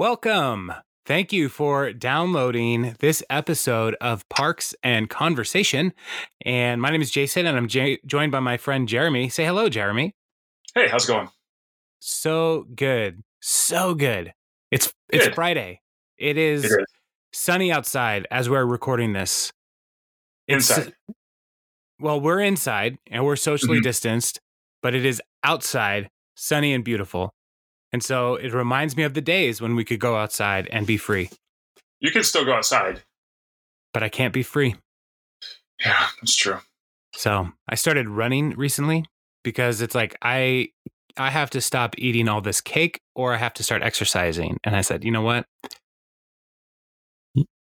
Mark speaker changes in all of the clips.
Speaker 1: Welcome. Thank you for downloading this episode of Parks and Conversation. And my name is Jason, and I'm j- joined by my friend Jeremy. Say hello, Jeremy.
Speaker 2: Hey, how's it going?
Speaker 1: So good. So good. It's it's
Speaker 2: Good.
Speaker 1: Friday. It is,
Speaker 2: It is.
Speaker 1: sunny outside as we're recording this. It's
Speaker 2: Inside.
Speaker 1: well, we're inside and we're socially
Speaker 2: Mhm.
Speaker 1: distanced, but it is outside, sunny and beautiful. And so it reminds me of the days when we could go outside and be free,
Speaker 2: You can still go outside.
Speaker 1: but I can't be free.
Speaker 2: Yeah, that's true.
Speaker 1: So I started running recently because it's like I I have to stop eating all this cake or I have to start exercising. And I said, you know what?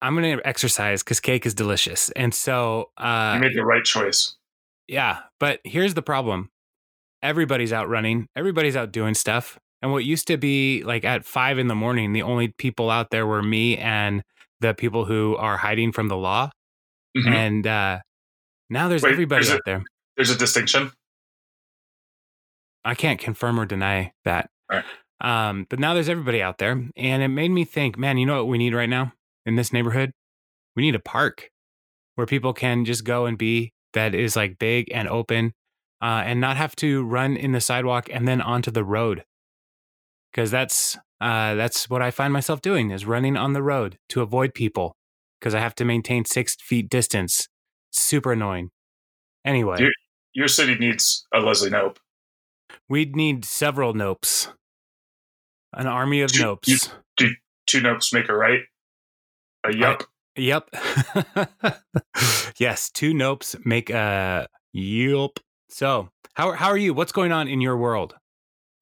Speaker 1: I'm gonna exercise because cake is delicious. And so uh
Speaker 2: you made the right choice.
Speaker 1: yeah, but here's the problem. Everybody's out running, everybody's out doing stuff. And what used to be like at five in the morning, the only people out there were me and the people who are hiding from the law.
Speaker 2: Mhm.
Speaker 1: And uh now there's
Speaker 2: Wait,
Speaker 1: everybody
Speaker 2: there's a-
Speaker 1: out there.
Speaker 2: There's a distinction.
Speaker 1: I can't confirm or deny that.
Speaker 2: Right.
Speaker 1: Um, but now there's everybody out there, and it made me think, man, you know what we need right now in this neighborhood? We need a park where people can just go and be that is like big and open, uh, and not have to run in the sidewalk and then onto the road. Because that's uh, that's what I find myself doing is running on the road to avoid people because I have to maintain six feet distance. Super annoying. Anyway,
Speaker 2: You- Your city needs a Leslie Knope.
Speaker 1: We'd need several nopes. An army of
Speaker 2: Two-
Speaker 1: nopes.
Speaker 2: Two Nopes make a right. A yup.
Speaker 1: Yep. yes, two nopes make a yelp. So, how how are you? What's going on in your world?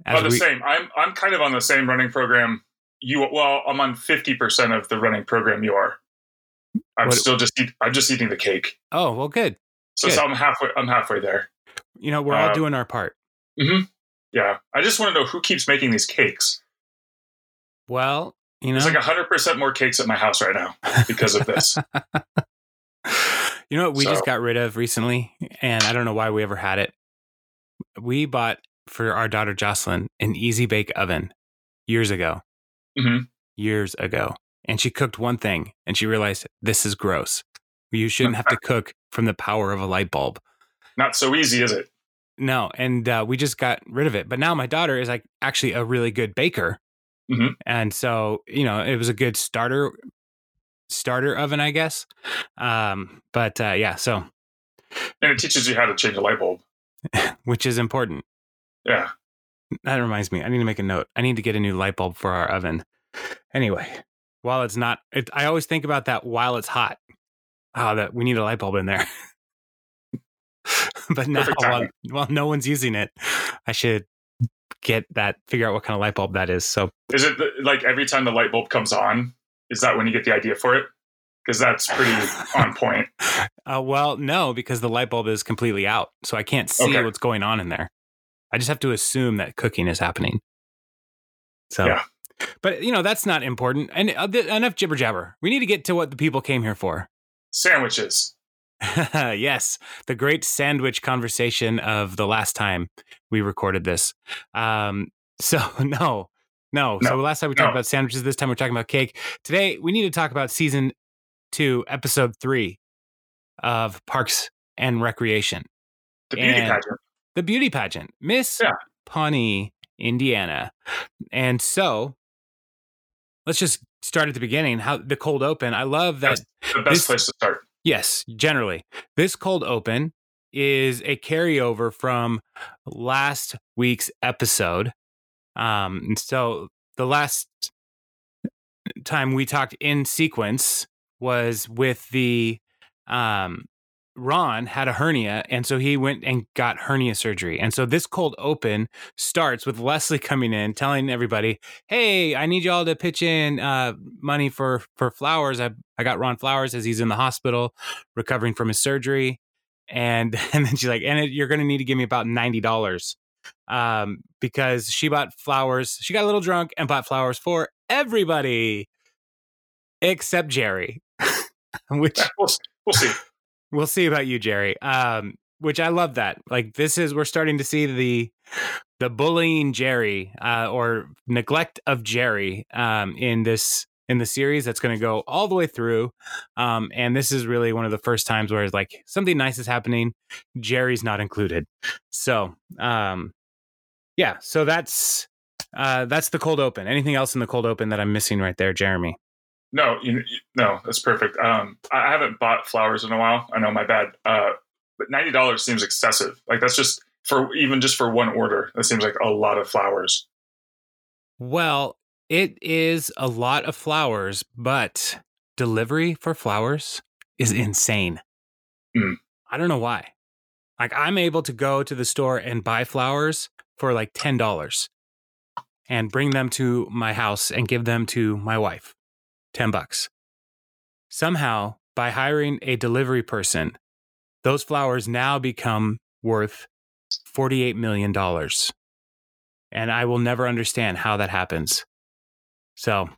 Speaker 2: Oh, the
Speaker 1: we-
Speaker 2: same. I'm I'm kind of on the same running program. You well, I'm on fifty percent of the running program you are. I'm
Speaker 1: What-
Speaker 2: still just eat, I'm just eating the cake.
Speaker 1: oh, well, good.
Speaker 2: So,
Speaker 1: Good.
Speaker 2: so I'm halfway I'm halfway there.
Speaker 1: You know, we're all
Speaker 2: Uh,
Speaker 1: doing our part. Mm-hmm.
Speaker 2: Yeah. I just want to know who keeps making these cakes.
Speaker 1: Well, you know,
Speaker 2: There's like hundred percent more cakes at my house right now because of this.
Speaker 1: you know what we just got rid of recently, and I don't know why we ever had it. We bought for our daughter Jocelyn an easy bake oven years ago.
Speaker 2: Mhm.
Speaker 1: Years ago. And she cooked one thing and she realized this is gross. You shouldn't have to cook from the power of a light bulb.
Speaker 2: Not so easy, is it?
Speaker 1: No, and uh, we just got rid of it. But now my daughter is like actually a really good baker,
Speaker 2: Mhm.
Speaker 1: and so you know it was a good starter starter oven, I guess. Um, but uh, yeah, so
Speaker 2: And it teaches you how to change a light bulb.
Speaker 1: which is important.
Speaker 2: Yeah.
Speaker 1: That reminds me, I need to make a note. I need to get a new light bulb for our oven. Anyway, while it's not, it, I always think about that while it's hot. Oh, that we need a light bulb in there. but now, while, while no one's using it, I should get that, figure out what kind of light bulb that is. So,
Speaker 2: Is it the, like every time the light bulb comes on? Is that when you get the idea for it? Because that's pretty on point.
Speaker 1: uh, well, no, because the light bulb is completely out. So I can't see
Speaker 2: Okay.
Speaker 1: what's going on in there. I just have to assume that cooking is happening. So,
Speaker 2: Yeah.
Speaker 1: but you know, that's not important. And uh, th- enough jibber jabber. We need to get to what the people came here for.
Speaker 2: Sandwiches.
Speaker 1: yes, the great sandwich conversation of the last time we recorded this. Um, so no, no. so last time we talked
Speaker 2: no.
Speaker 1: about sandwiches. This time we're talking about cake. Today we need to talk about season two, episode three of Parks and Recreation,
Speaker 2: The beauty
Speaker 1: And-
Speaker 2: pageant.
Speaker 1: The beauty pageant, Miss
Speaker 2: Yeah.
Speaker 1: Pawnee, Indiana. And so let's just start at the beginning. How the cold open. I love that
Speaker 2: Yes. The best
Speaker 1: this-
Speaker 2: place to start.
Speaker 1: Yes, generally. This cold open is a carryover from last week's episode. Um, and so the last time we talked in sequence was with the um Ron had a hernia and so he went and got hernia surgery. And so this cold open starts with Leslie coming in telling everybody, "Hey, I need y'all to pitch in uh money for for flowers. I I got Ron flowers as he's in the hospital recovering from his surgery." And and then she's like, "And it, you're going to need to give me about $90." Um because she bought flowers. She got a little drunk and bought flowers for everybody except Jerry. Which
Speaker 2: we'll, we'll see.
Speaker 1: We'll see about you, Jerry. Um, which I love that. Like this is we're starting to see the the bullying Jerry uh, or neglect of Jerry um, in this in the series that's going to go all the way through. Um, and this is really one of the first times where it's like something nice is happening. Jerry's not included. So, um, yeah, so that's uh, that's the cold open. Anything else in the cold open that I'm missing right there, Jeremy?
Speaker 2: No, you, no, that's perfect. Um, I haven't bought flowers in a while. I know my bad. Uh, but ninety dollars seems excessive. Like that's just for even just for one order. That seems like a lot of flowers.
Speaker 1: Well, it is a lot of flowers, but delivery for flowers is insane.
Speaker 2: Mm.
Speaker 1: I don't know why. Like I'm able to go to the store and buy flowers for like ten dollars and bring them to my house and give them to my wife. 10 bucks. Somehow, by hiring a delivery person, those flowers now become worth $48 million. And I will never understand how that happens. So,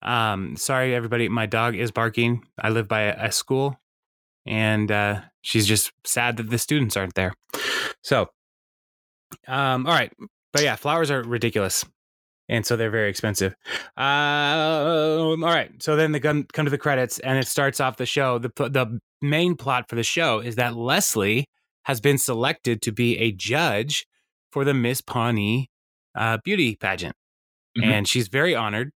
Speaker 1: um, sorry, everybody. My dog is barking. I live by a, a school, and uh, she's just sad that the students aren't there. So, um, all right. But yeah, flowers are ridiculous and so they're very expensive. Um, all right, so then they come come to the credits, and it starts off the show. the The main plot for the show is that Leslie has been selected to be a judge for the Miss Pawnee uh, beauty pageant, mm-hmm. and she's very honored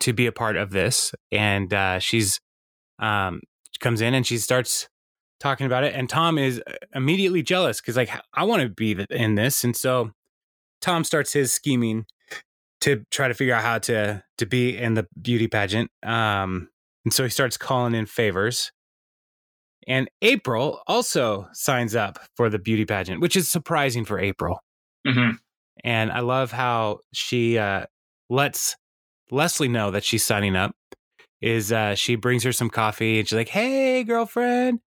Speaker 1: to be a part of this. And uh, she's um, comes in and she starts talking about it, and Tom is uh, immediately jealous because like I want to be in this, and so Tom starts his scheming to try to figure out how to to be in the beauty pageant. Um, and so he starts calling in favors. And April also signs up for the beauty pageant, which is surprising for April.
Speaker 2: Mm-hmm.
Speaker 1: And I love how she uh, lets Leslie know that she's signing up. Is uh, she brings her some coffee and she's like, "Hey, girlfriend,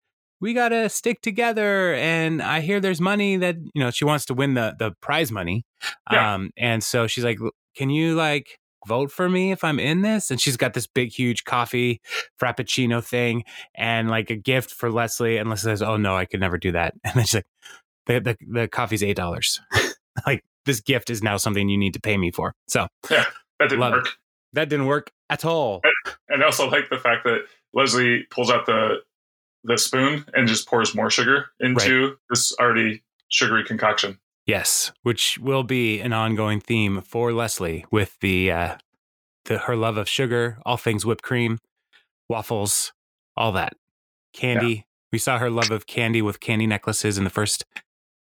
Speaker 1: we gotta stick together and i hear there's money that you know she wants to win the the prize money yeah. um and so she's like can you like vote for me if I'm in this? And she's got this big, huge coffee frappuccino thing and like a gift for Leslie. And Leslie says, Oh no, I could never do that. And then she's like, the, the, the coffee's $8. like this gift is now something you need to pay me for. So
Speaker 2: yeah, that didn't work.
Speaker 1: It. That didn't work at all.
Speaker 2: And I also like the fact that Leslie pulls out the the spoon and just pours more sugar into right. this already sugary concoction.
Speaker 1: Yes, which will be an ongoing theme for Leslie with the uh, the her love of sugar, all things whipped cream, waffles, all that candy. Yeah. We saw her love of candy with candy necklaces in the first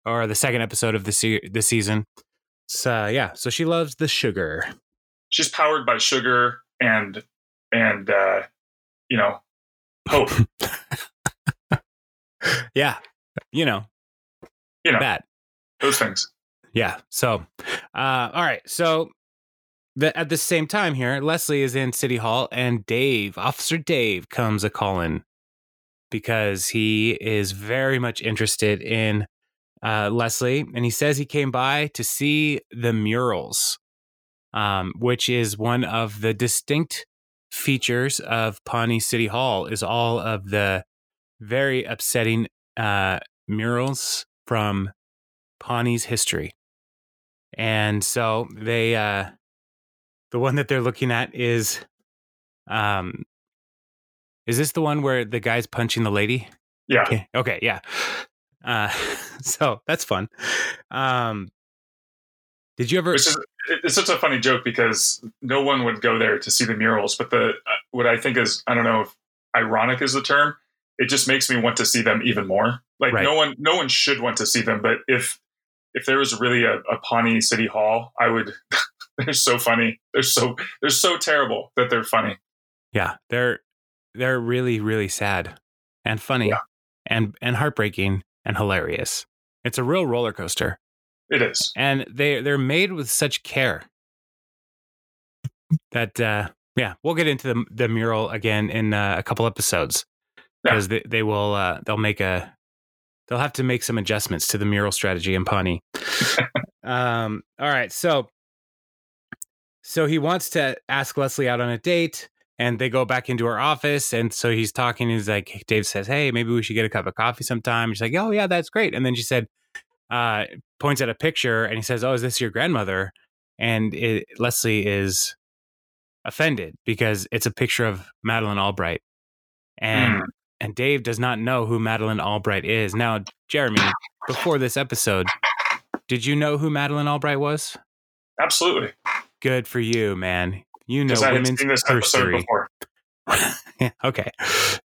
Speaker 1: or the second episode of the se- the season. So yeah, so she loves the sugar.
Speaker 2: She's powered by sugar and and uh, you know hope.
Speaker 1: yeah, you know,
Speaker 2: you know
Speaker 1: that
Speaker 2: those things.
Speaker 1: Yeah. So, uh, all right. So, the, at the same time here, Leslie is in City Hall, and Dave, Officer Dave, comes a calling because he is very much interested in uh, Leslie, and he says he came by to see the murals, um, which is one of the distinct features of Pawnee City Hall. Is all of the very upsetting uh, murals from Pawnee's history. And so they uh the one that they're looking at is um is this the one where the guy's punching the lady?
Speaker 2: Yeah.
Speaker 1: Okay, okay yeah. Uh so that's fun. Um did you ever
Speaker 2: Which is it's such a funny joke because no one would go there to see the murals, but the uh, what I think is I don't know if ironic is the term. It just makes me want to see them even more. Like right. no one no one should want to see them, but if if there was really a, a Pawnee City Hall, I would. they're so funny. They're so they're so terrible that they're funny.
Speaker 1: Yeah, they're they're really really sad and funny
Speaker 2: yeah.
Speaker 1: and and heartbreaking and hilarious. It's a real roller coaster.
Speaker 2: It is,
Speaker 1: and they they're made with such care that uh, yeah, we'll get into the the mural again in uh, a couple episodes because yeah. they, they will uh, they'll make a they'll have to make some adjustments to the mural strategy in Pawnee. um, all right, so so he wants to ask Leslie out on a date, and they go back into her office, and so he's talking. He's like, Dave says, "Hey, maybe we should get a cup of coffee sometime." She's like, "Oh yeah, that's great." And then she said, uh, points at a picture and he says, "Oh, is this your grandmother?" And it, Leslie is offended because it's a picture of Madeleine Albright, and mm. And Dave does not know who Madeleine Albright is. Now, Jeremy, before this episode, did you know who Madeleine Albright was?
Speaker 2: Absolutely.
Speaker 1: Good for you, man. You know women's okay.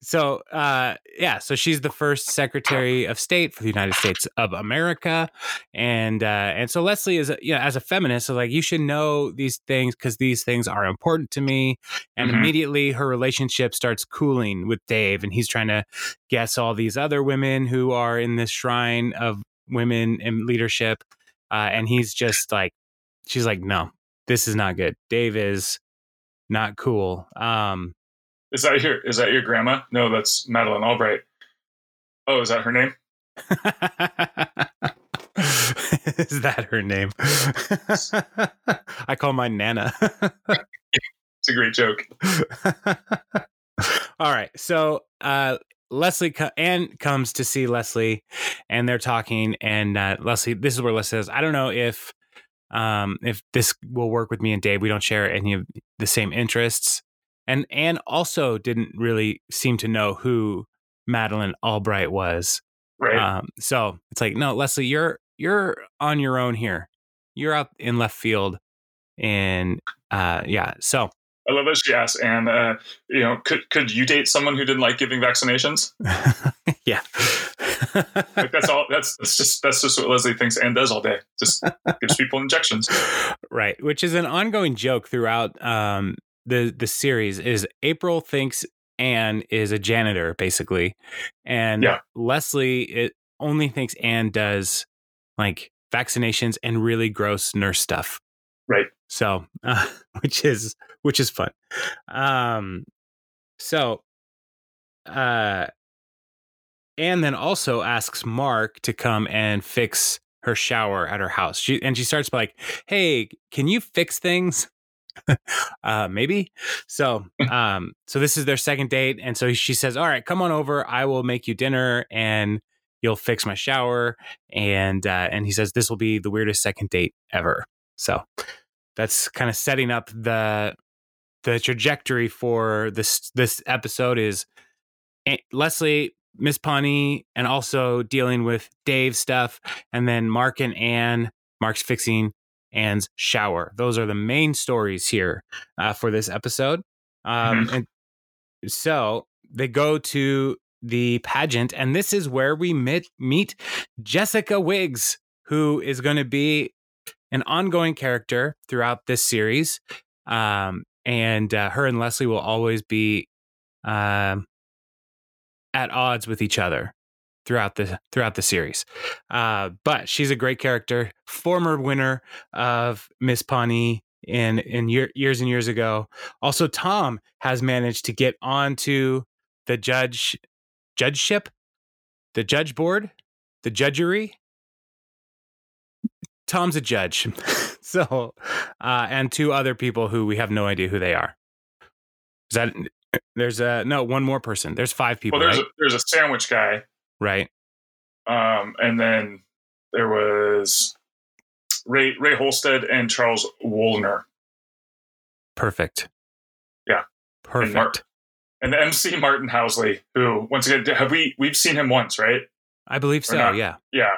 Speaker 1: So, uh, yeah, so she's the first Secretary of State for the United States of America, and uh, and so Leslie is, a, you know, as a feminist, so like you should know these things because these things are important to me. And mm-hmm. immediately, her relationship starts cooling with Dave, and he's trying to guess all these other women who are in this shrine of women in leadership, uh, and he's just like, she's like, no, this is not good. Dave is not cool. Um,
Speaker 2: is that your is that your grandma? No, that's Madeleine Albright. Oh, is that her name?
Speaker 1: is that her name? I call mine Nana.
Speaker 2: it's a great joke.
Speaker 1: All right. So uh, Leslie co- Anne comes to see Leslie, and they're talking. And uh, Leslie, this is where Leslie says, "I don't know if um, if this will work with me and Dave. We don't share any of the same interests." And Anne also didn't really seem to know who Madeleine Albright was.
Speaker 2: Right.
Speaker 1: Um, so it's like, no, Leslie, you're you're on your own here. You're out in left field, and uh, yeah. So
Speaker 2: I love that she asked, and uh, you know, could could you date someone who didn't like giving vaccinations?
Speaker 1: yeah,
Speaker 2: like that's all. That's that's just that's just what Leslie thinks and does all day. Just gives people injections,
Speaker 1: right? Which is an ongoing joke throughout um, the the series is April thinks Anne is a janitor basically, and yeah. Leslie it only thinks Anne does like vaccinations and really gross nurse stuff.
Speaker 2: Right.
Speaker 1: So, uh, which is which is fun. Um, so, uh, Anne then also asks Mark to come and fix her shower at her house. She and she starts by like, "Hey, can you fix things?" uh, maybe. So, um, so this is their second date, and so she says, "All right, come on over. I will make you dinner, and you'll fix my shower." And uh, and he says, "This will be the weirdest second date ever." So, that's kind of setting up the the trajectory for this this episode is Leslie Miss Pawnee and also dealing with Dave stuff, and then Mark and Anne. Mark's fixing and shower. Those are the main stories here uh, for this episode. Um, mm-hmm. And so they go to the pageant, and this is where we meet, meet Jessica Wicks, who is going to be an ongoing character throughout this series. Um, and uh, her and Leslie will always be um, at odds with each other throughout the throughout the series. Uh, but she's a great character, former winner of Miss Pawnee in in year, years and years ago. Also, Tom has managed to get onto the judge judgeship, the judge board, the judgery. Tom's a judge, so uh, and two other people who we have no idea who they are. Is that there's a no one more person? There's five people.
Speaker 2: Well, there's
Speaker 1: right?
Speaker 2: a, there's a sandwich guy
Speaker 1: Right.
Speaker 2: Um, and then there was Ray Ray Holstead and Charles Woolner.
Speaker 1: Perfect.
Speaker 2: Yeah.
Speaker 1: Perfect. And,
Speaker 2: and the MC Martin Housley, who once again have we we've seen him once, right?
Speaker 1: I believe so. Yeah.
Speaker 2: Yeah.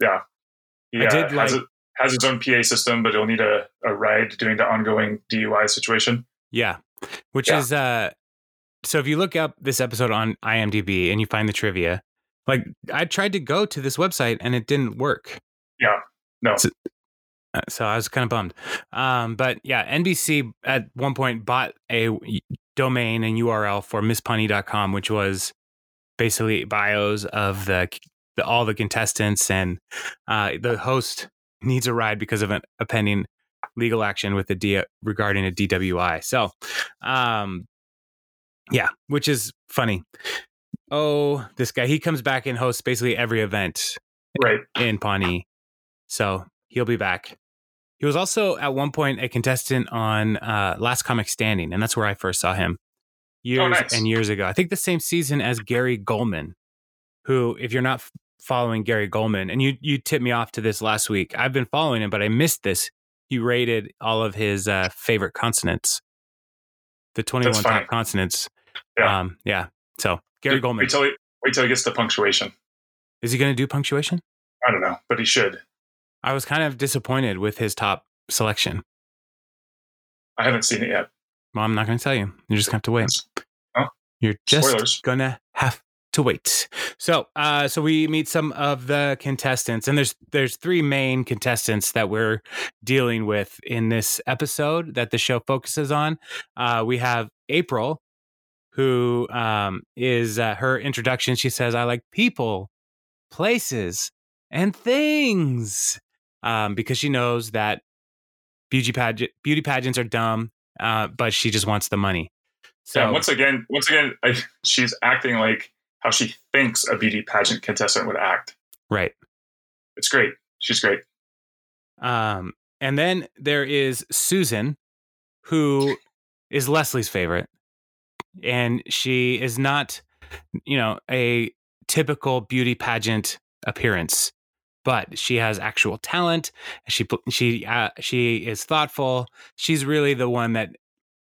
Speaker 2: Yeah. He, I did uh, like, has, a, has his own PA system, but he'll need a, a ride doing the ongoing DUI situation.
Speaker 1: Yeah. Which yeah. is uh so if you look up this episode on IMDb and you find the trivia, like I tried to go to this website and it didn't work.
Speaker 2: Yeah. No.
Speaker 1: So, uh, so I was kind of bummed. Um, but yeah, NBC at one point bought a domain and URL for MissPawnee.com, which was basically bios of the, the all the contestants and uh, the host needs a ride because of an, a pending legal action with the D regarding a DWI. So, um, yeah, which is funny oh, this guy, he comes back and hosts basically every event
Speaker 2: right.
Speaker 1: in Pawnee. So he'll be back. He was also at one point a contestant on uh, Last Comic Standing, and that's where I first saw him years oh, nice. and years ago. I think the same season as Gary Gulman, who, if you're not following Gary Gulman, and you you tipped me off to this last week. I've been following him, but I missed this. He rated all of his uh, favorite consonants, the twenty one top consonants. Yeah, um, yeah. So Gary Dude, Gulman.
Speaker 2: Wait till, he, wait till he gets the punctuation.
Speaker 1: Is he going to do punctuation?
Speaker 2: I don't know, but he should.
Speaker 1: I was kind of disappointed with his top selection.
Speaker 2: I haven't seen it yet.
Speaker 1: Well, I'm not going to tell you. You're just going to have to wait. Oh, You're just Spoilers. gonna have to wait. So, uh, so we meet some of the contestants, and there's there's three main contestants that we're dealing with in this episode that the show focuses on. Uh, we have April, who um, is uh, her introduction. She says, "I like people, places, and things," um, because she knows that beauty pageant beauty pageants are dumb, uh, but she just wants the money.
Speaker 2: So yeah, once again, once again, I, she's acting like how she thinks a beauty pageant contestant would act.
Speaker 1: Right.
Speaker 2: It's great. She's great.
Speaker 1: Um, and then there is Susan, who is Leslie's favorite, and she is not, you know, a typical beauty pageant appearance, but she has actual talent. She she uh, she is thoughtful. She's really the one that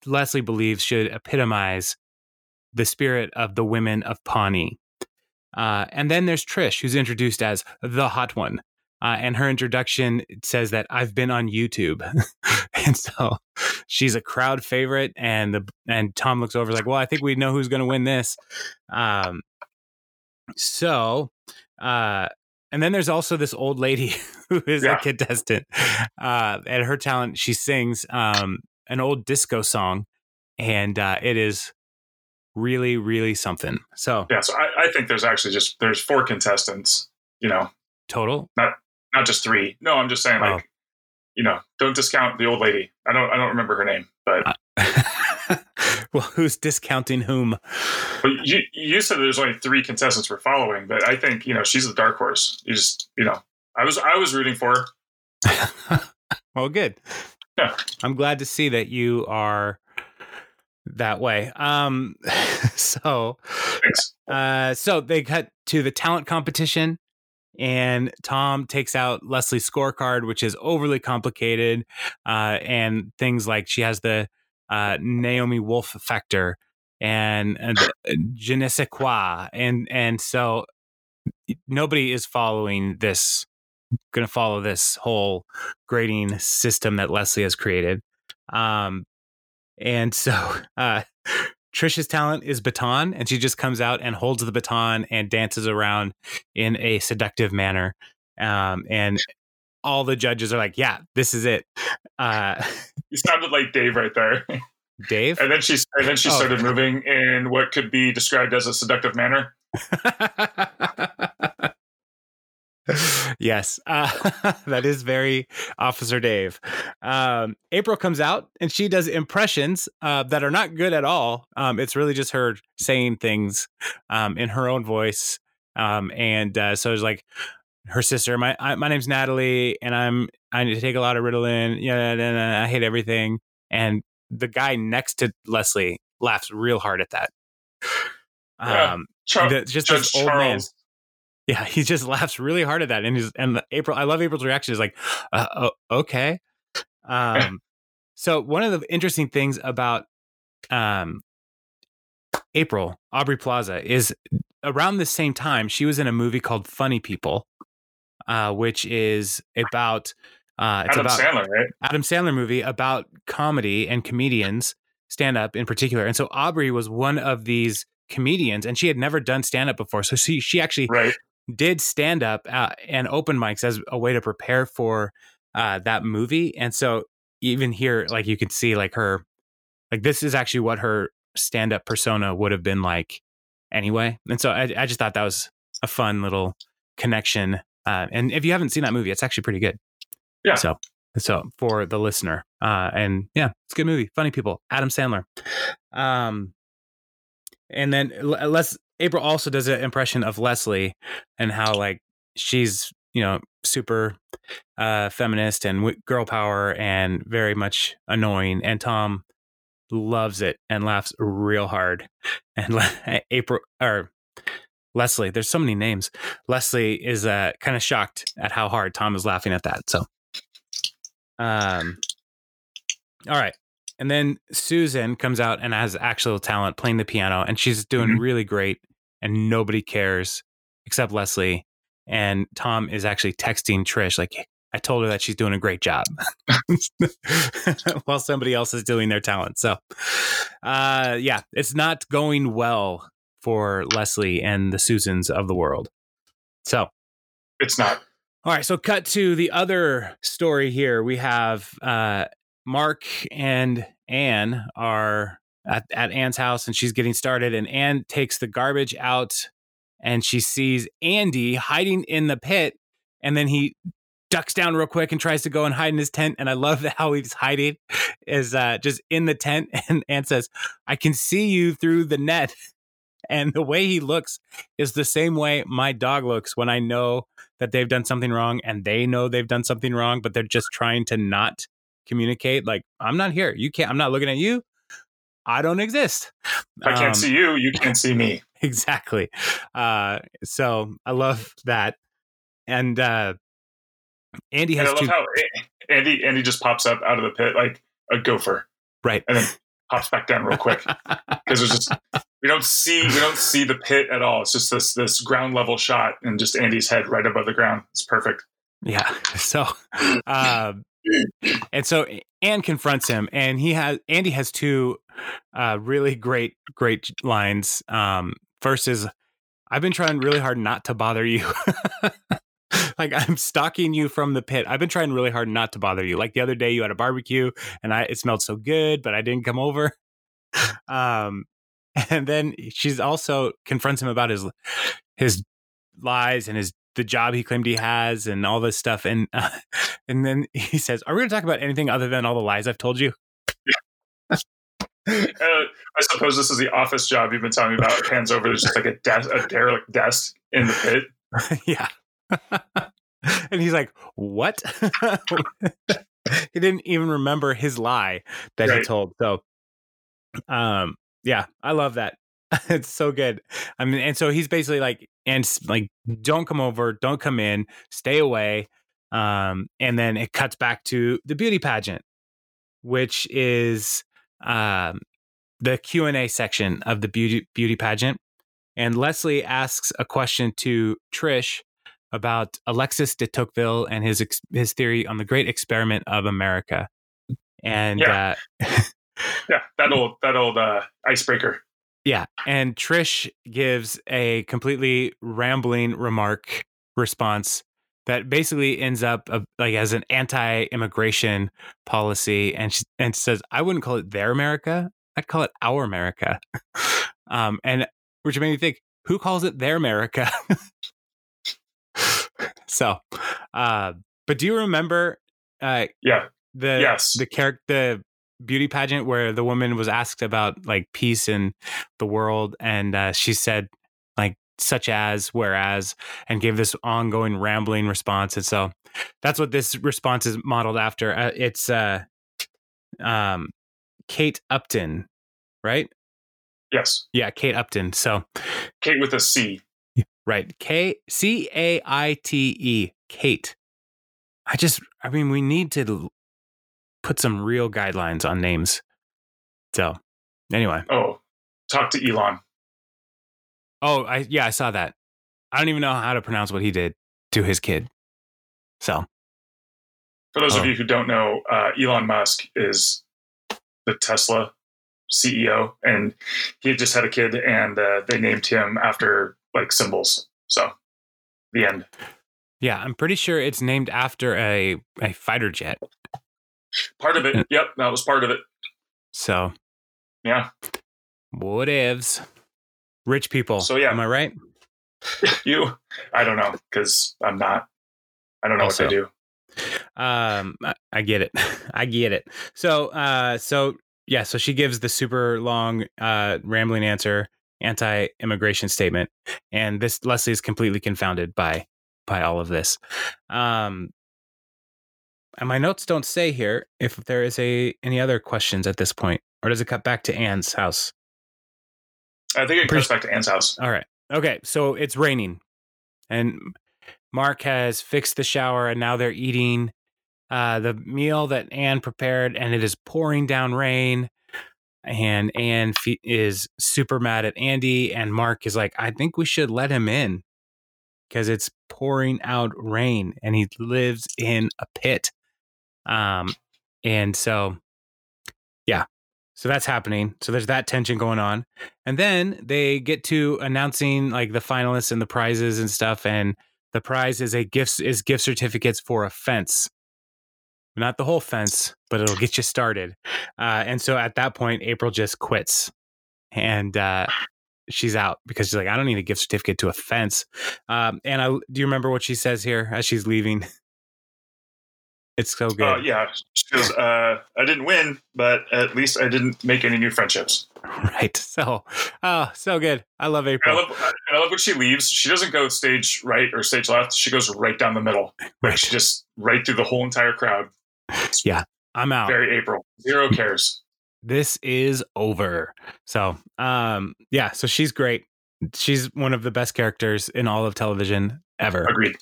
Speaker 1: Leslie believes should epitomize the spirit of the women of Pawnee. Uh, and then there's Trish, who's introduced as the hot one. Uh, and her introduction says that I've been on YouTube, and so she's a crowd favorite. And the and Tom looks over like, well, I think we know who's going to win this. Um, so, uh, and then there's also this old lady who is yeah. a contestant, uh, and her talent she sings um, an old disco song, and uh, it is really, really something. So
Speaker 2: yeah, so I, I think there's actually just there's four contestants. You know,
Speaker 1: total,
Speaker 2: not not just three. No, I'm just saying like, oh. you know, don't discount the old lady. I don't I don't remember her name, but.
Speaker 1: Uh, well, who's discounting whom?
Speaker 2: Well, you you said there's only three contestants we're following, but I think you know she's the dark horse. You just you know I was I was rooting for
Speaker 1: her. well, good. Yeah, I'm glad to see that you are that way. Um, so, uh, so they cut to the talent competition, and Tom takes out Leslie's scorecard, which is overly complicated, uh, and things like she has the uh, Naomi Wolf factor and, and je ne sais quoi, and and so nobody is following this. Going to follow this whole grading system that Leslie has created. Um, and so uh, Trisha's talent is baton, and she just comes out and holds the baton and dances around in a seductive manner. Um, and all the judges are like, "Yeah, this is it." Uh,
Speaker 2: you sounded like Dave right there.
Speaker 1: Dave,
Speaker 2: and then she and then she oh. started moving in what could be described as a seductive manner.
Speaker 1: yes, uh, that is very Officer Dave. Um, April comes out and she does impressions uh, that are not good at all. Um, it's really just her saying things um, in her own voice, um, and uh, so it's like her sister. My I, my name's Natalie, and I'm I need to take a lot of Ritalin. Yeah, and I hate everything. And the guy next to Leslie laughs real hard at that.
Speaker 2: Yeah. Um, Char- the, just Judge this old Charles. man
Speaker 1: yeah, he just laughs really hard at that, and he's and April. I love April's reaction. Is like, uh, oh, okay. Um, so one of the interesting things about um, April Aubrey Plaza is around the same time she was in a movie called Funny People, uh, which is about uh,
Speaker 2: it's
Speaker 1: Adam about
Speaker 2: Sandler, right?
Speaker 1: Adam Sandler movie about comedy and comedians, stand up in particular. And so Aubrey was one of these comedians, and she had never done stand up before. So she she actually
Speaker 2: right
Speaker 1: did stand up uh, and open mics as a way to prepare for uh, that movie. And so even here, like you can see, like her, like this is actually what her stand up persona would have been like anyway. And so I, I just thought that was a fun little connection. Uh, and if you haven't seen that movie, it's actually pretty good.
Speaker 2: Yeah.
Speaker 1: So, so for the listener, uh, and yeah, it's a good movie. Funny people. Adam Sandler. Um, and then let's April also does an impression of Leslie and how like she's you know super uh, feminist and w- girl power and very much annoying, and Tom loves it and laughs real hard. And April or Leslie. There's so many names. Leslie is uh, kind of shocked at how hard Tom is laughing at that. So, um, all right. And then Susan comes out and has actual talent playing the piano, and she's doing mm-hmm. really great, and nobody cares except Leslie. And Tom is actually texting Trish, like, I told her that she's doing a great job while somebody else is doing their talent. So, uh, yeah, it's not going well for Leslie and the Susans of the world. So,
Speaker 2: it's not.
Speaker 1: All right, so cut to the other story here. We have uh, Mark and Anne are at, at Anne's house and she's getting started, and Anne takes the garbage out and she sees Andy hiding in the pit. And then he ducks down real quick and tries to go and hide in his tent. And I love how he's hiding is uh, just in the tent. And Anne says, I can see you through the net. And the way he looks is the same way my dog looks when I know that they've done something wrong and they know they've done something wrong, but they're just trying to not communicate. Like, I'm not here. You can't, I'm not looking at you. I don't exist.
Speaker 2: I can't um, see you, you can't see me.
Speaker 1: Exactly. Uh, so I love that. And uh, Andy has.
Speaker 2: And I love two- how Andy Andy just pops up out of the pit like a gopher,
Speaker 1: right?
Speaker 2: And then pops back down real quick because there's just we don't see we don't see the pit at all. It's just this this ground level shot and just Andy's head right above the ground. It's perfect.
Speaker 1: Yeah. So, um, and so Anne confronts him, and he has Andy has two uh, really great great lines. Um, first is, "I've been trying really hard not to bother you." like I'm stalking you from the pit. I've been trying really hard not to bother you. Like the other day, you had a barbecue, and I it smelled so good, but I didn't come over. Um, and then she's also confronts him about his his lies and his the job he claimed he has and all this stuff. And uh, and then he says, "Are we going to talk about anything other than all the lies I've told you?"
Speaker 2: uh, I suppose this is the office job you've been telling me about. Hands over, there's just like a desk, a derelict desk in the
Speaker 1: pit. yeah. and he's like, "What?" he didn't even remember his lie that right. he told. So, um, yeah, I love that. it's so good. I mean, and so he's basically like, and like, don't come over, don't come in, stay away. Um, and then it cuts back to the beauty pageant, which is um the Q and A section of the beauty beauty pageant. And Leslie asks a question to Trish about Alexis de Tocqueville and his his theory on the Great Experiment of America. And
Speaker 2: yeah, uh, yeah that old that old uh, icebreaker.
Speaker 1: Yeah, and Trish gives a completely rambling remark response that basically ends up uh, like as an anti-immigration policy, and she, and says, "I wouldn't call it their America. I'd call it our America." um, and which made me think, who calls it their America? so, uh, but do you remember? Uh,
Speaker 2: yeah.
Speaker 1: The
Speaker 2: yes.
Speaker 1: the character the beauty pageant where the woman was asked about like peace in the world, and uh, she said like such as, whereas, and gave this ongoing rambling response. And so that's what this response is modeled after. Uh, it's uh, um, Kate Upton, right?
Speaker 2: Yes.
Speaker 1: Yeah, Kate Upton. So
Speaker 2: Kate with a C.
Speaker 1: Right. K C A I T E. Kate. I just, I mean, we need to put some real guidelines on names. So, anyway.
Speaker 2: Oh, talk to Elon.
Speaker 1: Oh, I yeah, I saw that. I don't even know how to pronounce what he did to his kid. So,
Speaker 2: for those oh. of you who don't know, uh, Elon Musk is the Tesla CEO, and he just had a kid, and uh, they named him after like symbols. So the end.
Speaker 1: Yeah, I'm pretty sure it's named after a a fighter jet.
Speaker 2: Part of it. yep, that was part of it.
Speaker 1: So,
Speaker 2: yeah.
Speaker 1: What ifs? Rich people.
Speaker 2: So yeah,
Speaker 1: am I right?
Speaker 2: you? I don't know because I'm not. I don't know also, what they do.
Speaker 1: Um, I get it. I get it. So, uh, so yeah, so she gives the super long, uh, rambling answer, anti-immigration statement, and this Leslie is completely confounded by by all of this. Um, and my notes don't say here if there is a any other questions at this point, or does it cut back to Anne's house?
Speaker 2: I think it cuts back to Anne's house.
Speaker 1: All right. okay, so it's raining, and Mark has fixed the shower, and now they're eating uh, the meal that Anne prepared, and it is pouring down rain. And Anne fe- is super mad at Andy, and Mark is like, I think we should let him in because it's pouring out rain, and he lives in a pit. Um, and so, yeah, so that's happening. So there's that tension going on. And then they get to announcing like the finalists and the prizes and stuff. And the prize is a gift is gift certificates for a fence not the whole fence, but it'll get you started. Uh, and so at that point, April just quits and uh, she's out because she's like, I don't need a gift certificate to a fence. Um, and I, do you remember what she says here as she's leaving? It's so good.
Speaker 2: Uh, yeah. She goes, uh, I didn't win, but at least I didn't make any new friendships.
Speaker 1: Right. So, oh, so good. I love April.
Speaker 2: I love, I love when she leaves. She doesn't go stage right or stage left. She goes right down the middle. Right. Like she just right through the whole entire crowd.
Speaker 1: yeah, I'm out.
Speaker 2: Very April. Zero cares.
Speaker 1: This is over. So, um, yeah, so she's great. She's one of the best characters in all of television ever.
Speaker 2: Agreed.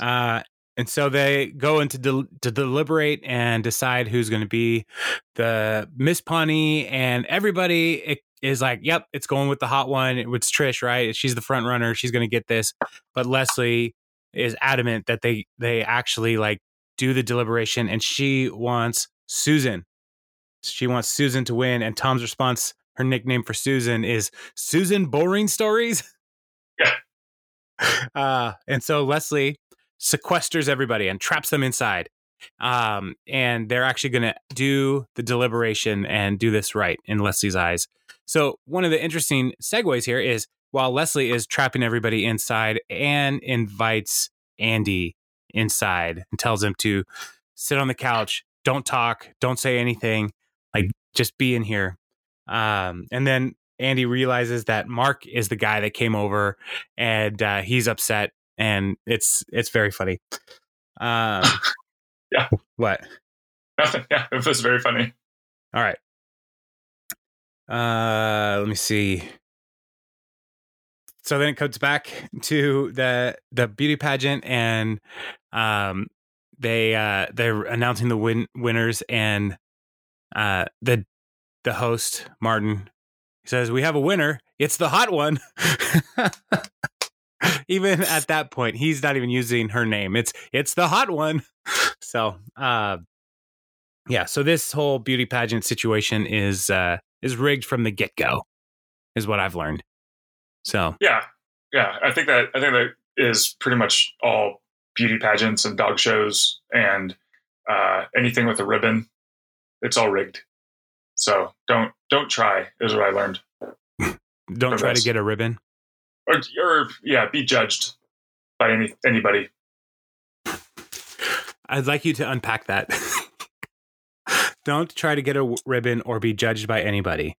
Speaker 1: Uh, and so they go into de- to deliberate and decide who's going to be the Miss Pawnee, and everybody is like, "Yep, it's going with the hot one. It's Trish, right? She's the front runner. She's going to get this." But Leslie is adamant that they they actually like do the deliberation and she wants Susan. She wants Susan to win. And Tom's response, her nickname for Susan is Susan Boring Stories.
Speaker 2: Yeah.
Speaker 1: Uh, and so Leslie sequesters everybody and traps them inside. Um, and they're actually going to do the deliberation and do this right in Leslie's eyes. So, one of the interesting segues here is while Leslie is trapping everybody inside, Anne invites Andy inside and tells him to sit on the couch, don't talk, don't say anything, like just be in here. Um, and then Andy realizes that Mark is the guy that came over, and uh, he's upset, and it's it's very funny. Um,
Speaker 2: yeah.
Speaker 1: What?
Speaker 2: Nothing. Yeah, it was very funny.
Speaker 1: All right. Uh, let me see so then it comes back to the the beauty pageant and um they uh they're announcing the win- winners and uh the the host martin says we have a winner it's the hot one even at that point he's not even using her name it's it's the hot one so uh yeah so this whole beauty pageant situation is uh is rigged from the get-go is what i've learned so
Speaker 2: yeah, yeah, I think that I think that is pretty much all beauty pageants and dog shows and uh, anything with a ribbon. It's all rigged. So don't don't try is what I learned.
Speaker 1: don't try to get a ribbon.
Speaker 2: Or, or yeah, be judged by any anybody.
Speaker 1: I'd like you to unpack that. don't try to get a ribbon or be judged by anybody.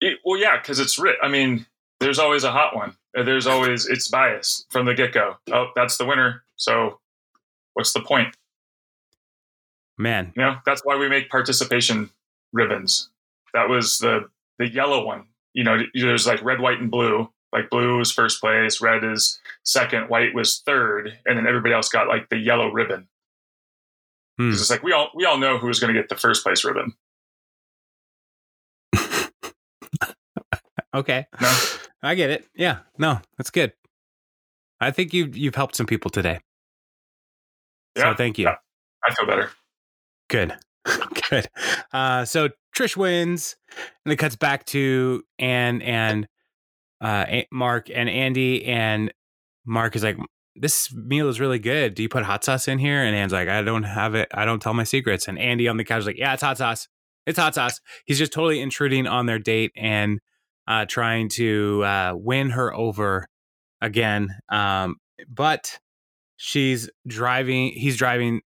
Speaker 2: It, well, yeah, because it's writ. I mean, there's always a hot one. There's always it's biased from the get go. Oh, that's the winner. So what's the point?
Speaker 1: Man,
Speaker 2: you know that's why we make participation ribbons. That was the the yellow one. You know, there's like red, white, and blue. Like blue is first place, red is second, white was third, and then everybody else got like the yellow ribbon. Hmm. It's like we all we all know who's going to get the first place ribbon.
Speaker 1: okay. No? I get it. Yeah. No, that's good. I think you've you've helped some people today. Yeah. So thank you. Yeah.
Speaker 2: I feel better.
Speaker 1: Good. good. Uh, so Trish wins, and it cuts back to Anne and uh, Mark and Andy, and Mark is like, "This meal is really good. Do you put hot sauce in here?" And Anne's like, "I don't have it. I don't tell my secrets." And Andy on the couch is like, "Yeah, it's hot sauce. It's hot sauce." He's just totally intruding on their date, and uh, trying to uh, win her over again. Um, but she's driving, he's driving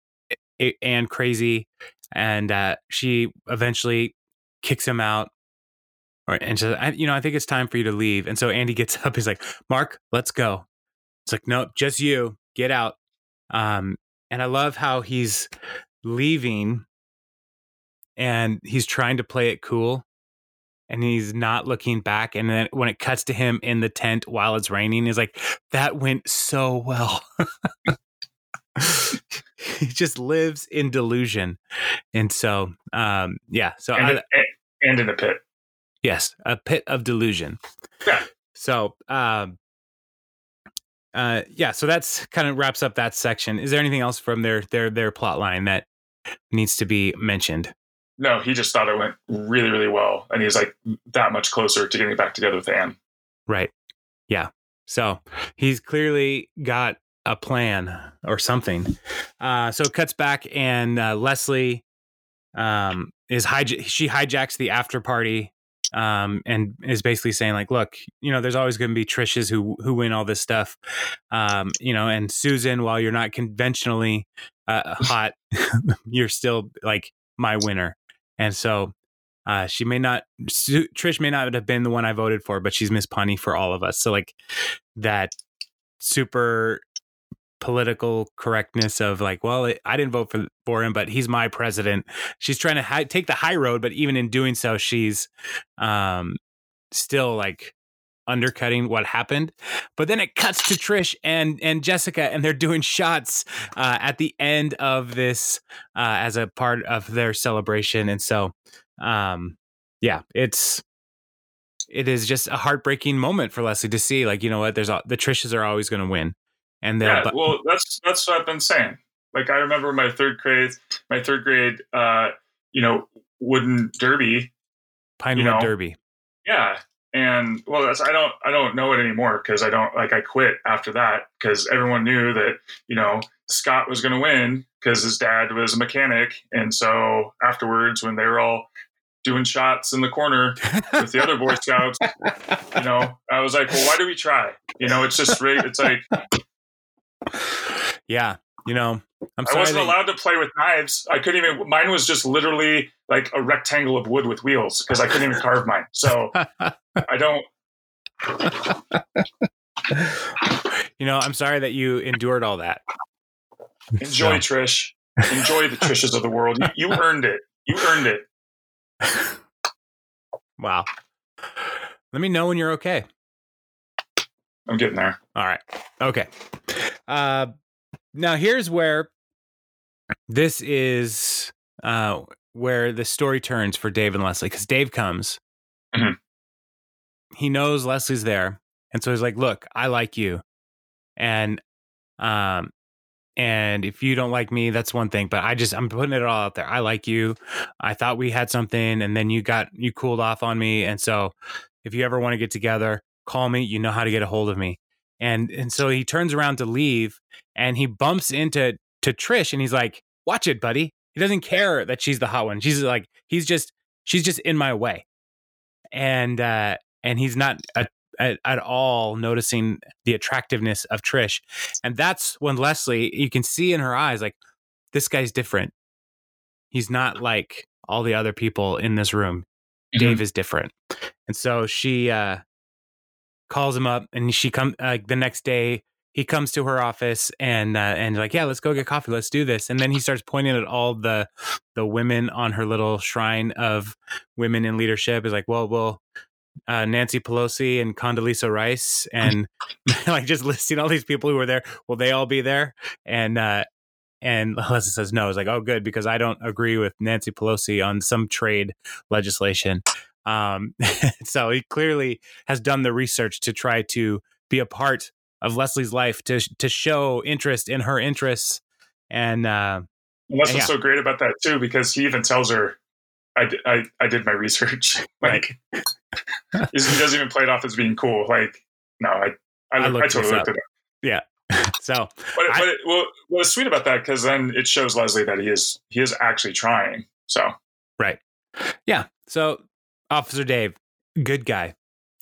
Speaker 1: Anne crazy, and uh, she eventually kicks him out. Or, and she says, you know, I think it's time for you to leave. And so Andy gets up. He's like, Mark, let's go. It's like, nope, just you. Get out. Um, and I love how he's leaving and he's trying to play it cool and he's not looking back. And then when it cuts to him in the tent while it's raining, he's like, that went so well. he just lives in delusion. And so, um, yeah. So,
Speaker 2: and,
Speaker 1: I,
Speaker 2: and in a pit.
Speaker 1: Yes, a pit of delusion.
Speaker 2: Yeah.
Speaker 1: So, um, uh, yeah. So that's kind of wraps up that section. Is there anything else from their their their plot line that needs to be mentioned?
Speaker 2: No, he just thought it went really, really well, and he's like that much closer to getting back together with Anne.
Speaker 1: Right. Yeah. So he's clearly got a plan or something. Uh, so it cuts back, and uh, Leslie um, is hij- she hijacks the after party um, and is basically saying like, look, you know, there's always going to be Trishes who who win all this stuff, um, you know, and Susan, while you're not conventionally uh, hot, you're still like my winner, and so. Uh, she may not, Su- Trish may not have been the one I voted for, but she's Miss Pawnee for all of us. So like that super political correctness of like, well, I didn't vote for for him, but he's my president. She's trying to hi- take the high road, but even in doing so, she's um, still like undercutting what happened. But then it cuts to Trish and and Jessica, and they're doing shots uh, at the end of this uh, as a part of their celebration, and so um, yeah, it's it is just a heartbreaking moment for Leslie to see, like, you know what, there's a, the Trishes are always going to win. And
Speaker 2: yeah, bu- well, that's that's what I've been saying. Like I remember my third grade, my third grade, uh, you know, wooden derby,
Speaker 1: Pinewood you know, Derby.
Speaker 2: Yeah, and well, that's I don't I don't know it anymore because I don't like I quit after that because everyone knew that you know Scott was going to win because his dad was a mechanic, and so afterwards when they were all doing shots in the corner with the other Boy Scouts, you know, I was like, well, why do we try? You know, it's just it's like
Speaker 1: yeah, you know,
Speaker 2: I'm sorry. I wasn't that... allowed to play with knives. I couldn't even. Mine was just literally like a rectangle of wood with wheels because I couldn't even carve mine. So I don't.
Speaker 1: you know, I'm sorry that you endured all that.
Speaker 2: Enjoy, so. Trish. Enjoy the Trishes of the world. You, you earned it. You earned it.
Speaker 1: wow. Let me know when you're okay.
Speaker 2: I'm getting there.
Speaker 1: All right. Okay. Uh, now here's where this is uh, where the story turns for Dave and Leslie because Dave comes. Mm-hmm. He knows Leslie's there, and so he's like, "Look, I like you, and um, and if you don't like me, that's one thing. But I just I'm putting it all out there. I like you. I thought we had something, and then you got you cooled off on me, and so if you ever want to get together, call me. You know how to get a hold of me." And and so he turns around to leave and he bumps into to Trish and he's like, "Watch it, buddy." He doesn't care that she's the hot one. She's like, he's just she's just in my way. And uh and he's not a, a, at all noticing the attractiveness of Trish. And that's when Leslie, you can see in her eyes like this guy's different. He's not like all the other people in this room. Mm-hmm. Dave is different. And so she uh calls him up and she come like uh, the next day he comes to her office and uh, and like yeah let's go get coffee let's do this and then he starts pointing at all the the women on her little shrine of women in leadership is like well well uh, Nancy Pelosi and Condoleezza Rice and like just listing all these people who were there will they all be there and uh and Leslie says no. It's like, oh, good, because I don't agree with Nancy Pelosi on some trade legislation. Um, so he clearly has done the research to try to be a part of Leslie's life to to show interest in her interests. And uh,
Speaker 2: Leslie's yeah. so great about that too because he even tells her, "I I, I did my research." like he doesn't even play it off as being cool. Like no, I I, I, I totally looked it up.
Speaker 1: Yeah. so,
Speaker 2: but, I, but it, well, what's sweet about that because then it shows Leslie that he is he is actually trying. So
Speaker 1: right, yeah. So Officer Dave, good guy.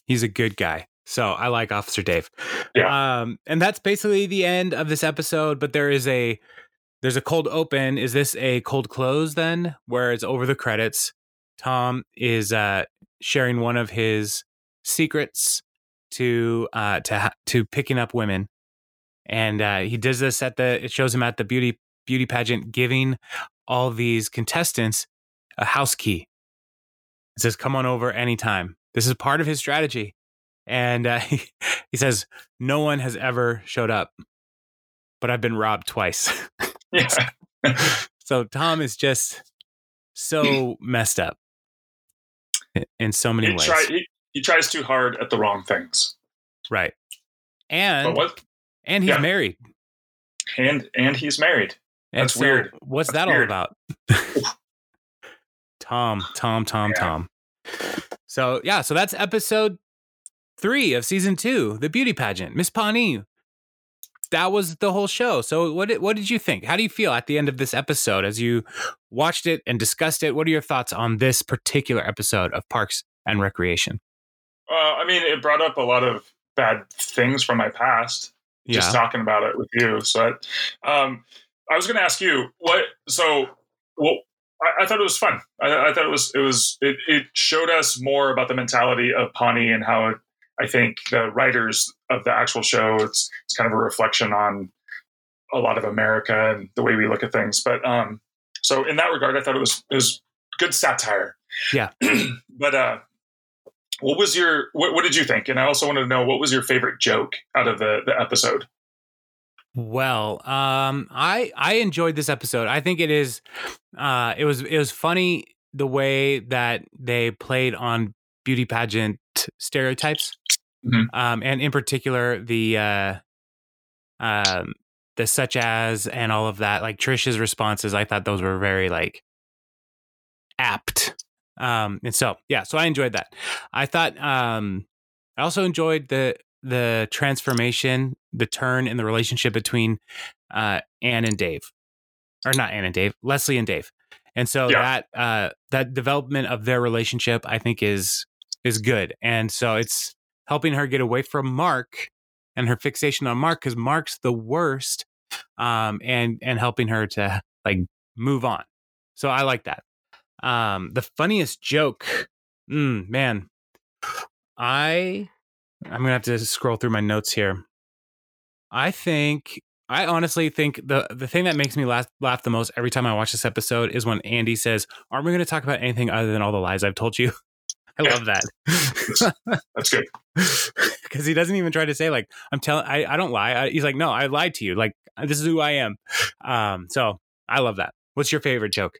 Speaker 1: He's a good guy. So I like Officer Dave.
Speaker 2: Yeah.
Speaker 1: Um, and that's basically the end of this episode. But there is a there's a cold open. Is this a cold close then? Where it's over the credits. Tom is uh, sharing one of his secrets to uh, to ha- to picking up women, and uh, he does this at the. It shows him at the beauty beauty pageant, giving all these contestants a house key He says, "Come on over anytime." This is part of his strategy, and uh, he, he says, "No one has ever showed up, but I've been robbed twice."
Speaker 2: Yeah.
Speaker 1: so Tom is just so messed up in- so many
Speaker 2: he,
Speaker 1: ways.
Speaker 2: try, he, he tries too hard at the wrong things.
Speaker 1: right. And
Speaker 2: what?
Speaker 1: and he's
Speaker 2: yeah.
Speaker 1: married.
Speaker 2: And and he's married.
Speaker 1: And
Speaker 2: That's weird.
Speaker 1: What's
Speaker 2: That's
Speaker 1: that all about? Tom, Tom, Tom,
Speaker 2: Yeah.
Speaker 1: Tom. So yeah, so that's episode three of season two, the beauty pageant, Miss Pawnee. That was the whole show. So what did, what did you think? How do you feel at the end of this episode as you watched it and discussed it? What are your thoughts on this particular episode of Parks and Recreation?
Speaker 2: Uh, I mean, it brought up a lot of bad things from my past.
Speaker 1: Yeah.
Speaker 2: Just talking about it with you. So, um, I was going to ask you what. So, well, I, I thought it was fun. I, I thought it was it was it, it showed us more about the mentality of Pawnee and how it, I think the writers of the actual show. It's it's kind of a reflection on a lot of America and the way we look at things. But um, so in that regard, I thought it was it was good satire.
Speaker 1: Yeah.
Speaker 2: but uh, what was your what, what did you think? And I also wanted to know what was your favorite joke out of the the episode.
Speaker 1: Well, um, I I enjoyed this episode. I think it is, uh, it was it was funny the way that they played on beauty pageant stereotypes,
Speaker 2: Mhm.
Speaker 1: um, and in particular the uh, um, the such as and all of that. Like Trisha's responses, I thought those were very like apt. Um, and so yeah, so I enjoyed that. I thought um, I also enjoyed the the transformation, the turn in the relationship between uh, Anne and Dave, or not Anne and Dave, Leslie and Dave. And so
Speaker 2: Yeah.
Speaker 1: that uh, that development of their relationship, I think, is is good. And so it's helping her get away from Mark and her fixation on Mark because Mark's the worst, um, and and helping her to like move on. So I like that. Um, the funniest joke, mm, man, I I'm gonna have to scroll through my notes here. I think I honestly think the the thing that makes me laugh laugh the most every time I watch this episode is when Andy says, "Aren't we going to talk about anything other than all the lies I've told you?" I
Speaker 2: Yeah.
Speaker 1: love that
Speaker 2: That's good.
Speaker 1: because he doesn't even try to say like I'm telling I I don't lie. I, he's like, "No, I lied to you. Like this is who I am." Um, so I love that. What's your favorite joke?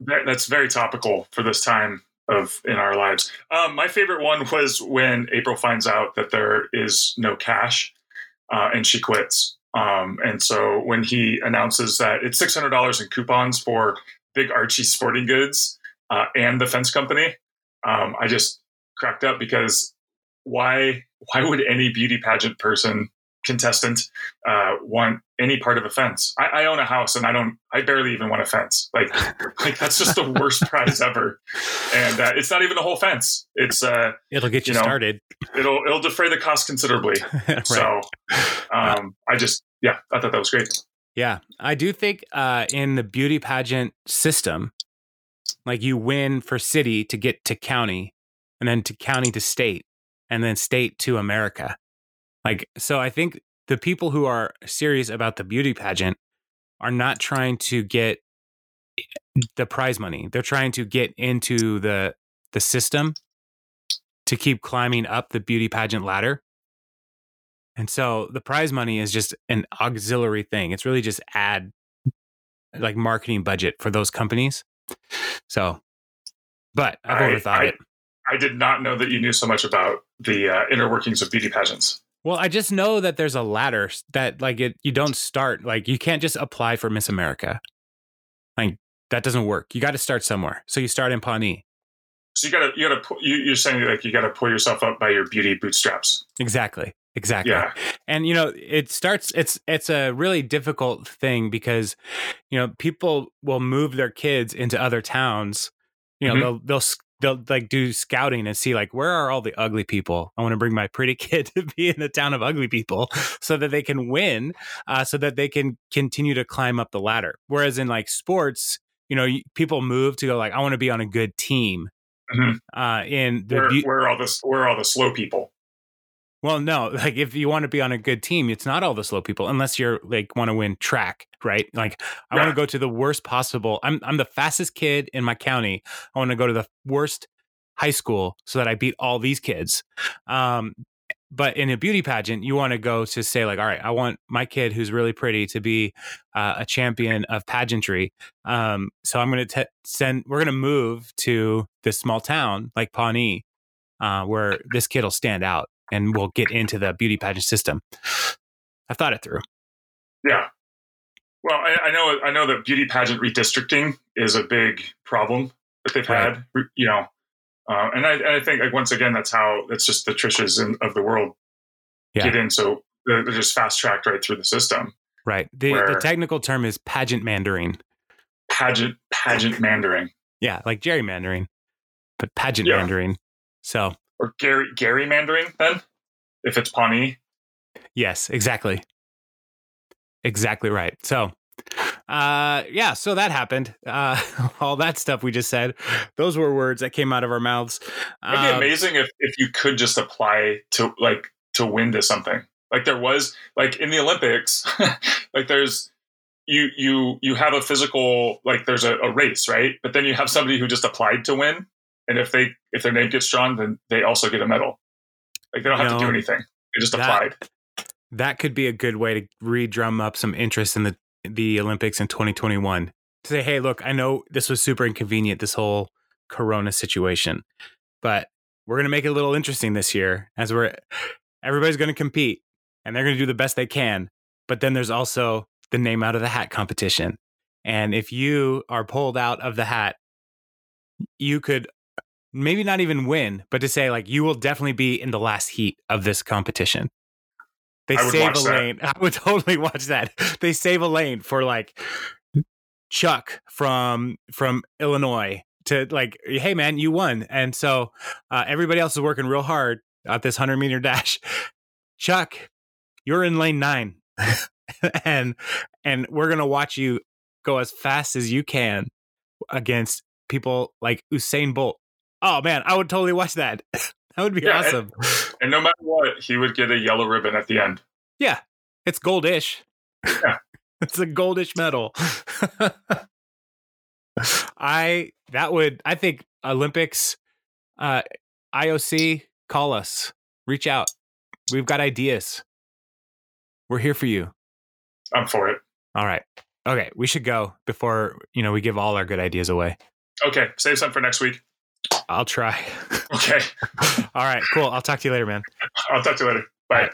Speaker 2: That's very topical for this time of in our lives. Um, my favorite one was when April finds out that there is no cash, uh, and she quits. Um, and so when he announces that it's six hundred dollars in coupons for Big Archie Sporting Goods uh, and the fence company, um, I just cracked up because why why would any beauty pageant person contestant uh, want any part of a fence? I, I own a house and I don't I barely even want a fence. Like like that's just the worst prize ever. And uh, it's not even a whole fence. It's uh,
Speaker 1: It'll get you,
Speaker 2: You know,
Speaker 1: started.
Speaker 2: it'll it'll defray the cost considerably.
Speaker 1: right.
Speaker 2: So um, I just yeah, I thought that was great.
Speaker 1: Yeah, I do think uh, in the beauty pageant system, like you win for city to get to county, and then to county to state, and then state to America. Like, so I think the people who are serious about the beauty pageant are not trying to get the prize money. They're trying to get into the the system to keep climbing up the beauty pageant ladder. And so the prize money is just an auxiliary thing. It's really just ad like marketing budget for those companies. So, but I've
Speaker 2: I-
Speaker 1: overthought
Speaker 2: I-
Speaker 1: it.
Speaker 2: I did not know that you knew so much about the uh, inner workings of beauty pageants.
Speaker 1: Well, I just know that there's a ladder that like it you don't start like you can't just apply for Miss America. Like that doesn't work. You got to start somewhere. So you start in Pawnee.
Speaker 2: So you gotta you gotta pu- you, you're saying like you gotta pull yourself up by your beauty bootstraps.
Speaker 1: Exactly. Exactly.
Speaker 2: Yeah,
Speaker 1: and you know it starts it's it's a really difficult thing because you know people will move their kids into other towns you know
Speaker 2: Mhm.
Speaker 1: they'll they'll they'll like do scouting and see like where are all the ugly people i want to bring my pretty kid to be in the town of ugly people so that they can win uh, so that they can continue to climb up the ladder whereas in like sports you know people move to go like i want to be on a good team
Speaker 2: Mhm.
Speaker 1: uh in the
Speaker 2: where,
Speaker 1: beau-
Speaker 2: where are all this where are all the slow people?
Speaker 1: Well, no, like if you want to be on a good team, it's not all the slow people unless you're like want to win track, right? Like I want to go to the worst possible. I'm I'm the fastest kid in my county. I want to go to the worst high school so that I beat all these kids. Um, but in a beauty pageant, you want to go to say like, all right, I want my kid who's really pretty to be uh, a champion of pageantry. Um, so I'm going to send. We're going to move to this small town like Pawnee, uh, where this kid will stand out, and we'll get into the beauty pageant system. I thought it through.
Speaker 2: Yeah. Well, I, I know I know that beauty pageant redistricting is a big problem that they've right. had. You know, uh, and I, and I, think like once again, that's how it's just the Trishas in, of the world yeah. get in. So they're, they're just fast tracked right through the system.
Speaker 1: Right. The, the technical term is pageant mandering.
Speaker 2: Pageant pageant mandering.
Speaker 1: Yeah, like gerrymandering, but pageant yeah. mandering. So
Speaker 2: or Gary Gary mandering then, if it's Pawnee.
Speaker 1: Yes, exactly. Exactly right. So uh, yeah, so that happened. Uh, all that stuff we just said, those were words that came out of our mouths.
Speaker 2: It'd be um, amazing if, if you could just apply to like to win to something. Like there was like in the Olympics, like there's you you you have a physical like there's a, a, race right, but then you have somebody who just applied to win, and if they if their name gets drawn, then they also get a medal. Like they don't have to do anything; they just that, applied.
Speaker 1: That could be a good way to re-drum up some interest in the the Olympics in 2021 to say, hey, look, I know this was super inconvenient, this whole Corona situation, but we're going to make it a little interesting this year as we're everybody's going to compete and they're going to do the best they can. But then there's also the name out of the hat competition. And if you are pulled out of the hat, you could maybe not even win, but to say like you will definitely be in the last heat of this competition. They save a lane. I would totally watch that. They save a lane for like Chuck from from Illinois to like, hey man, you won. And so uh, everybody else is working real hard at this hundred meter dash. Chuck, you're in lane nine, and and we're gonna watch you go as fast as you can against people like Usain Bolt. Oh man, I would totally watch that. That would be yeah, awesome.
Speaker 2: And, and, no matter what, he would get a yellow ribbon at the end.
Speaker 1: Yeah, it's goldish. Yeah. it's a goldish medal. I that would I think Olympics, uh, IOC, call us, reach out. We've got ideas. We're here for you.
Speaker 2: I'm for it.
Speaker 1: All right. Okay, we should go before you know we give all our good ideas away.
Speaker 2: Okay, save some for next week.
Speaker 1: I'll try.
Speaker 2: Okay.
Speaker 1: All right, cool. I'll talk to you later, man.
Speaker 2: I'll talk to you later. Bye.